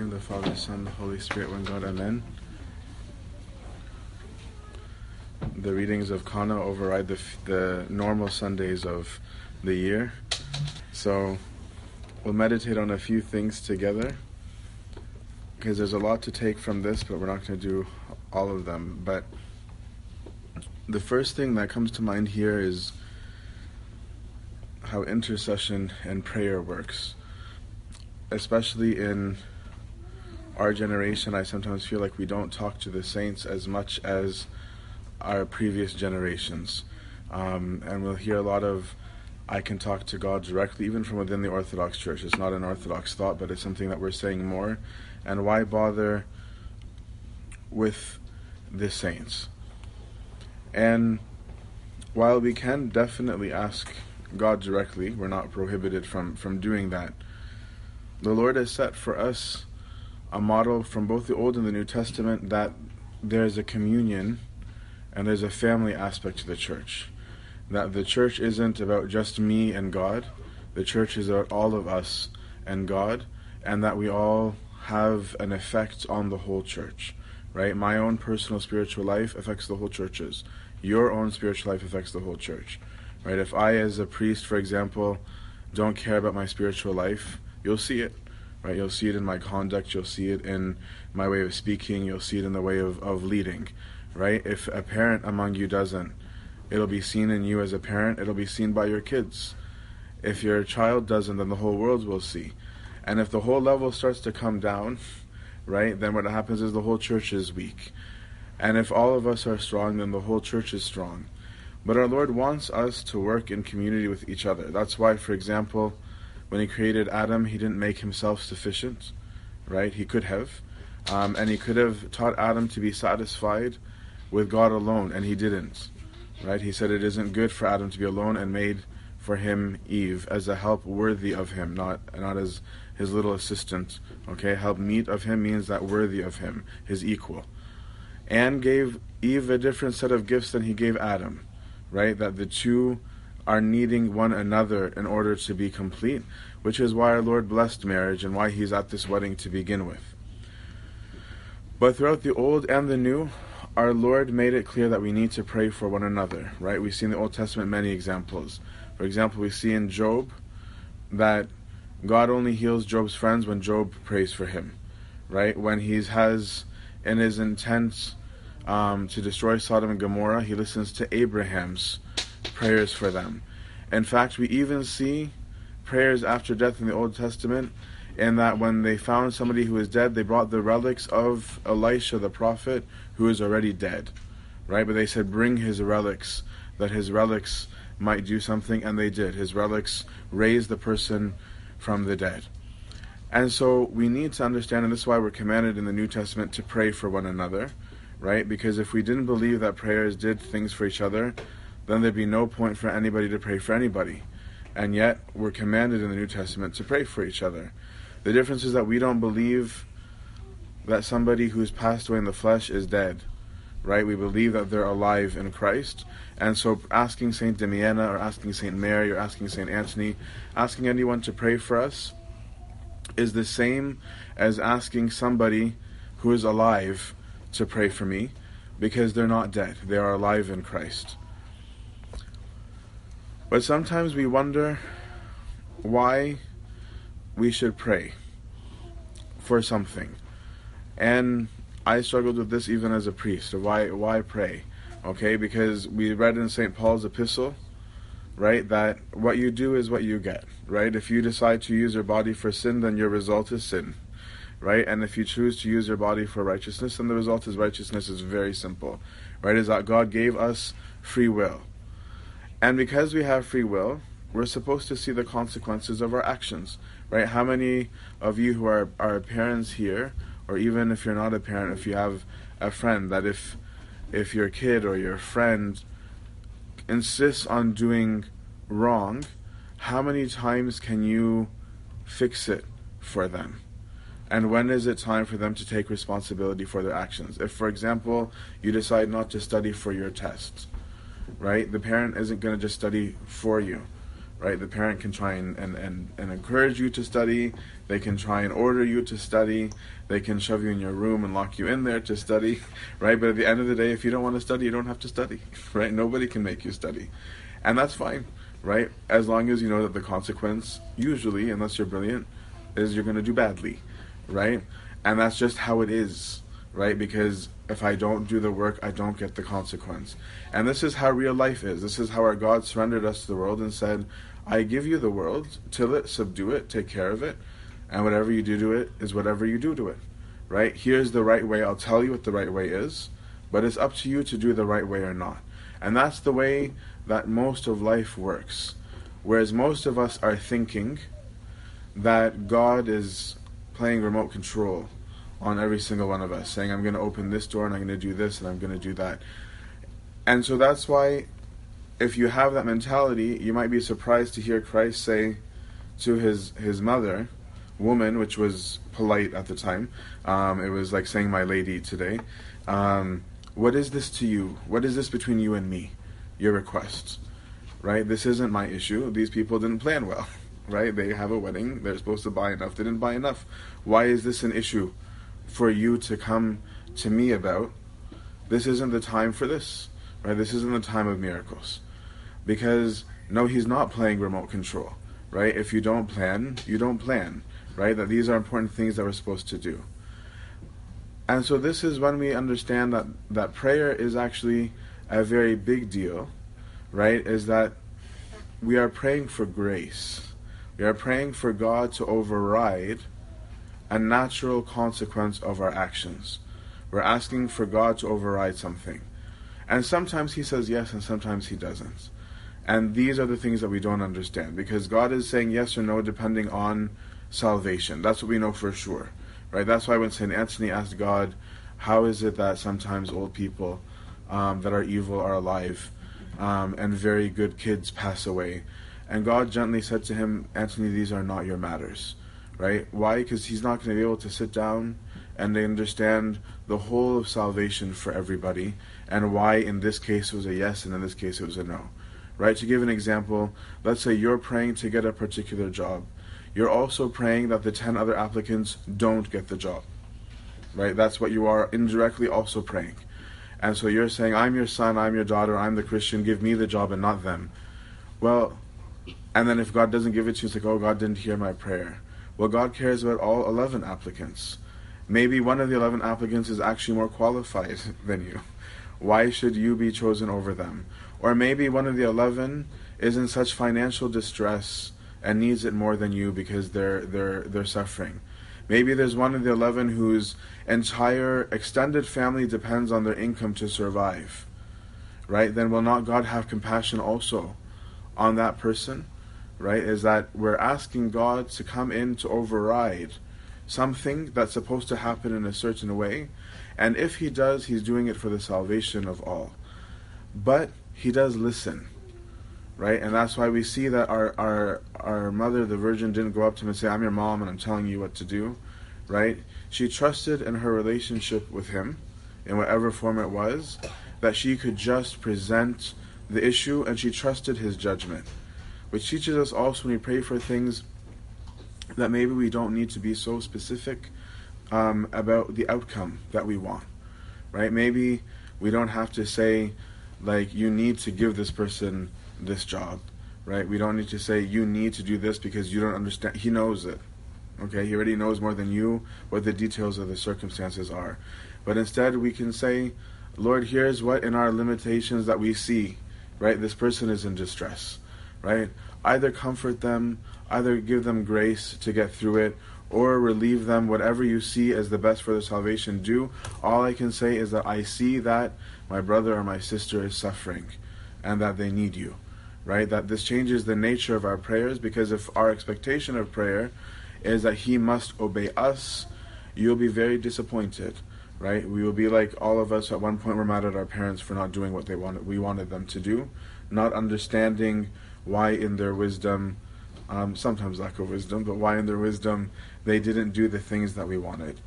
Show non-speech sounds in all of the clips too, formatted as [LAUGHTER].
of the Father, Son, the Holy Spirit, one God, Amen. The readings of Cana override the, the normal Sundays of the year. So we'll meditate on a few things together because there's a lot to take from this, but we're not going to do all of them. But the first thing that comes to mind here is how intercession and prayer works, especially in our generation. I sometimes feel like we don't talk to the saints as much as our previous generations. Um, and we'll hear a lot of I can talk to God directly, even from within the Orthodox Church. It's not an Orthodox thought, but it's something that we're saying more. And why bother with the saints? And while we can definitely ask God directly, we're not prohibited from, from doing that. The Lord has set for us a model from both the Old and the New Testament that there's a communion and there's a family aspect to the church. That the church isn't about just me and God, the church is about all of us and God, and that we all have an effect on the whole church. Right? My own personal spiritual life affects the whole church's. Your own spiritual life affects the whole church. Right? If I, as a priest, for example, don't care about my spiritual life, you'll see it right? You'll see it in my conduct, you'll see it in my way of speaking, you'll see it in the way of, of leading, right? If a parent among you doesn't, it'll be seen in you as a parent, it'll be seen by your kids. If your child doesn't, then the whole world will see. And if the whole level starts to come down, right, then what happens is the whole church is weak. And if all of us are strong, then the whole church is strong. But our Lord wants us to work in community with each other. That's why, for example, when he created Adam, he didn't make himself sufficient, right? He could have. Um, and he could have taught Adam to be satisfied with God alone, and he didn't, right? He said it isn't good for Adam to be alone and made for him Eve as a help worthy of him, not not as his little assistant. Okay, help meet of him means that worthy of him, his equal, and gave Eve a different set of gifts than he gave Adam, right? That the two are needing one another in order to be complete, which is why our Lord blessed marriage and why He's at this wedding to begin with. But throughout the Old and the New, our Lord made it clear that we need to pray for one another, right? We see in the Old Testament many examples. For example, we see in Job that God only heals Job's friends when Job prays for him, right? When he has in his intent um, to destroy Sodom and Gomorrah, he listens to Abraham's prayers for them. In fact, we even see prayers after death in the Old Testament, in that when they found somebody who was dead, they brought the relics of Elisha the prophet, who is already dead. Right? But they said, Bring his relics, that his relics might do something, and they did. His relics raised the person from the dead. And so we need to understand, and this is why we're commanded in the New Testament to pray for one another, right? Because if we didn't believe that prayers did things for each other, then there'd be no point for anybody to pray for anybody. And yet, we're commanded in the New Testament to pray for each other. The difference is that we don't believe that somebody who's passed away in the flesh is dead, right? We believe that they're alive in Christ. And so, asking Saint Damiana or asking Saint Mary or asking Saint Anthony, asking anyone to pray for us, is the same as asking somebody who is alive to pray for me because they're not dead. They are alive in Christ. But sometimes we wonder why we should pray for something. And I struggled with this even as a priest. Why why pray? Okay, because we read in St. Paul's epistle, right, that what you do is what you get, right? If you decide to use your body for sin, then your result is sin. Right? And if you choose to use your body for righteousness, then the result is righteousness is very simple. Right? Is that God gave us free will. And because we have free will, we're supposed to see the consequences of our actions, right? How many of you who are, are parents here, or even if you're not a parent, if you have a friend, that if if your kid or your friend insists on doing wrong, how many times can you fix it for them? And when is it time for them to take responsibility for their actions? If, for example, you decide not to study for your tests, right? The parent isn't going to just study for you, right? The parent can try and, and, and, and encourage you to study. They can try and order you to study. They can shove you in your room and lock you in there to study, [LAUGHS] right? But at the end of the day, if you don't want to study, you don't have to study, [LAUGHS] right? Nobody can make you study. And that's fine, right? As long as you know that the consequence, usually, unless you're brilliant, is you're going to do badly, right? And that's just how it is, right? Because if I don't do the work, I don't get the consequence. And this is how real life is. This is how our God surrendered us to the world and said, I give you the world, till it, subdue it, take care of it, and whatever you do to it is whatever you do to it. Right? Here's the right way. I'll tell you what the right way is, but it's up to you to do the right way or not. And that's the way that most of life works. Whereas most of us are thinking that God is playing remote control on every single one of us, saying, I'm going to open this door and I'm going to do this and I'm going to do that. And so that's why, if you have that mentality, you might be surprised to hear Christ say to his, his mother, woman, which was polite at the time, um, it was like saying, My lady today, um, what is this to you? What is this between you and me? Your request. Right? This isn't my issue. These people didn't plan well. [LAUGHS] Right? They have a wedding. They're supposed to buy enough. They didn't buy enough. Why is this an issue for you to come to me about? This isn't the time for this. Right? This isn't the time of miracles. Because no, he's not playing remote control. Right? If you don't plan, you don't plan. Right? That these are important things that we're supposed to do. And so this is when we understand that, that prayer is actually a very big deal, right? Is that we are praying for grace. We are praying for God to override a natural consequence of our actions. We're asking for God to override something. And sometimes He says yes, and sometimes He doesn't. And these are the things that we don't understand because God is saying yes or no depending on salvation. That's what we know for sure. Right? That's why when St. Anthony asked God, How is it that sometimes old people um, that are evil are alive um, and very good kids pass away? And God gently said to him, Anthony, these are not your matters. Right? Why? Because he's not going to be able to sit down and they understand the whole of salvation for everybody and why in this case it was a yes and in this case it was a no. Right? To give an example, let's say you're praying to get a particular job you're also praying that the 10 other applicants don't get the job. Right? That's what you are indirectly also praying. And so you're saying, I'm your son, I'm your daughter, I'm the Christian, give me the job and not them. Well, and then if God doesn't give it to you, it's like, oh, God didn't hear my prayer. Well, God cares about all 11 applicants. Maybe one of the 11 applicants is actually more qualified [LAUGHS] than you. Why should you be chosen over them? Or maybe one of the 11 is in such financial distress and needs it more than you because they're they're they're suffering. Maybe there's one of the eleven whose entire extended family depends on their income to survive. Right? Then will not God have compassion also on that person? Right? Is that we're asking God to come in to override something that's supposed to happen in a certain way. And if he does, he's doing it for the salvation of all. But he does listen right? And that's why we see that our, our, our mother, the Virgin, didn't go up to him and say, I'm your mom and I'm telling you what to do, right? She trusted in her relationship with him, in whatever form it was, that she could just present the issue and she trusted his judgment. Which teaches us also when we pray for things that maybe we don't need to be so specific um, about the outcome that we want, right? Maybe we don't have to say, like, you need to give this person this job, right? We don't need to say you need to do this because you don't understand. He knows it. Okay, he already knows more than you what the details of the circumstances are. But instead, we can say, Lord, here's what in our limitations that we see, right? This person is in distress, right? Either comfort them, either give them grace to get through it, or relieve them, whatever you see as the best for their salvation, do. All I can say is that I see that my brother or my sister is suffering and that they need you right? That this changes the nature of our prayers because if our expectation of prayer is that He must obey us, you'll be very disappointed, right? We will be like all of us at one point were mad at our parents for not doing what they wanted we wanted them to do, not understanding why in their wisdom, um, sometimes lack of wisdom, but why in their wisdom they didn't do the things that we wanted.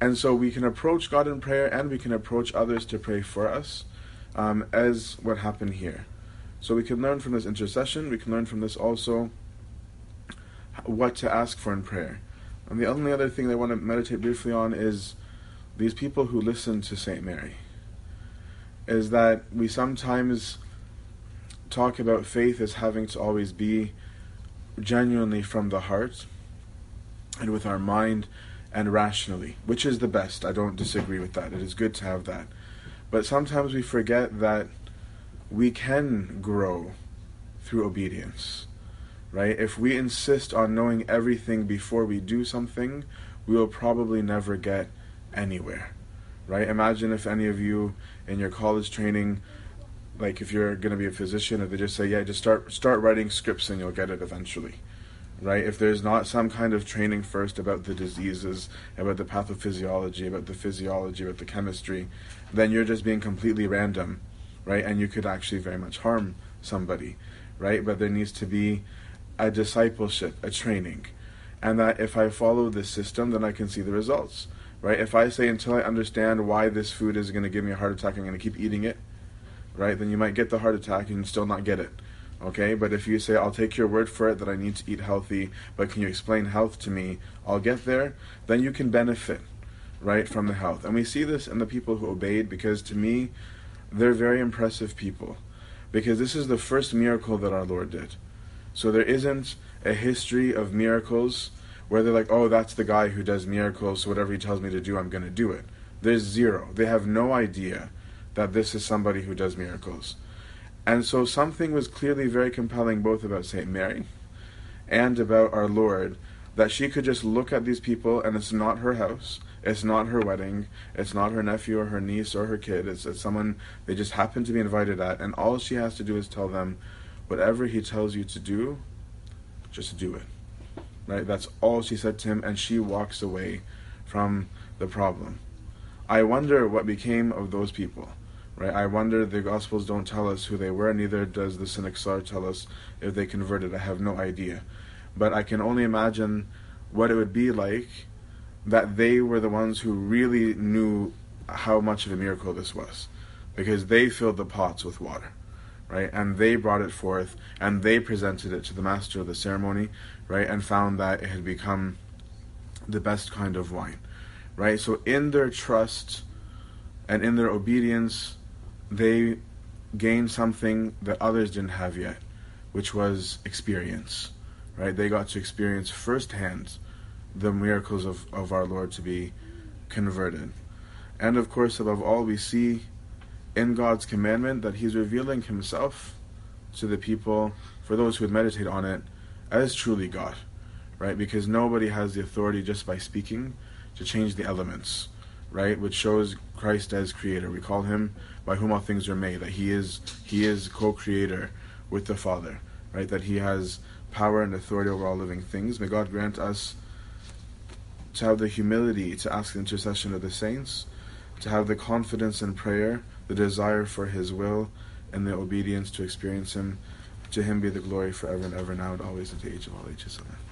And so we can approach God in prayer and we can approach others to pray for us, um, as what happened here So we can learn from this intercession, we can learn from this also what to ask for in prayer. And the only other thing I want to meditate briefly on is these people who listen to St. Mary. Is that we sometimes talk about faith as having to always be genuinely from the heart and with our mind and rationally, which is the best. I don't disagree with that. It is good to have that. But sometimes we forget that we can grow through obedience. Right? If we insist on knowing everything before we do something, we will probably never get anywhere. Right? Imagine if any of you in your college training like if you're going to be a physician if they just say yeah just start start writing scripts and you'll get it eventually right? If there's not some kind of training first about the diseases about the pathophysiology about the physiology about the chemistry then you're just being completely random right? And you could actually very much harm somebody right? But there needs to be a discipleship a training. And that if i follow this system then i can see the results right? If i say until i understand why this food is going to give me a heart attack i'm going to keep eating it right, then you might get the heart attack and still not get it. Okay, but if you say, I'll take your word for it that I need to eat healthy, but can you explain health to me? I'll get there, then you can benefit, right, from the health. And we see this in the people who obeyed because to me, they're very impressive people. Because this is the first miracle that our Lord did. So there isn't a history of miracles where they're like, oh, that's the guy who does miracles, so whatever he tells me to do, I'm going to do it. There's zero. They have no idea that this is somebody who does miracles. And so something was clearly very compelling both about St. Mary and about our Lord that she could just look at these people and it's not her house, it's not her wedding, it's not her nephew or her niece or her kid, it's, it's someone they just happen to be invited at, and all she has to do is tell them, whatever he tells you to do, just do it. Right? That's all she said to him, and she walks away from the problem. I wonder what became of those people. Right? I wonder the Gospels don't tell us who they were, neither does the Synaxar tell us if they converted. I have no idea. But I can only imagine what it would be like that they were the ones who really knew how much of a miracle this was. Because they filled the pots with water. Right? And they brought it forth and they presented it to the master of the ceremony, right? And found that it had become the best kind of wine. Right? So in their trust and in their obedience, they gained something that others didn't have yet, which was experience. Right? They got to experience firsthand the miracles of, of our Lord to be converted. And of course, above all, we see in God's commandment that He's revealing Himself to the people, for those who would meditate on it, as truly God. Right? Because nobody has the authority just by speaking to change the elements right? Which shows Christ as creator. We call him by whom all things are made, that he is he is co-creator with the Father, right? That he has power and authority over all living things. May God grant us to have the humility to ask the intercession of the saints, to have the confidence in prayer, the desire for his will, and the obedience to experience him. To him be the glory forever and ever now and always at the age of all ages. Amen.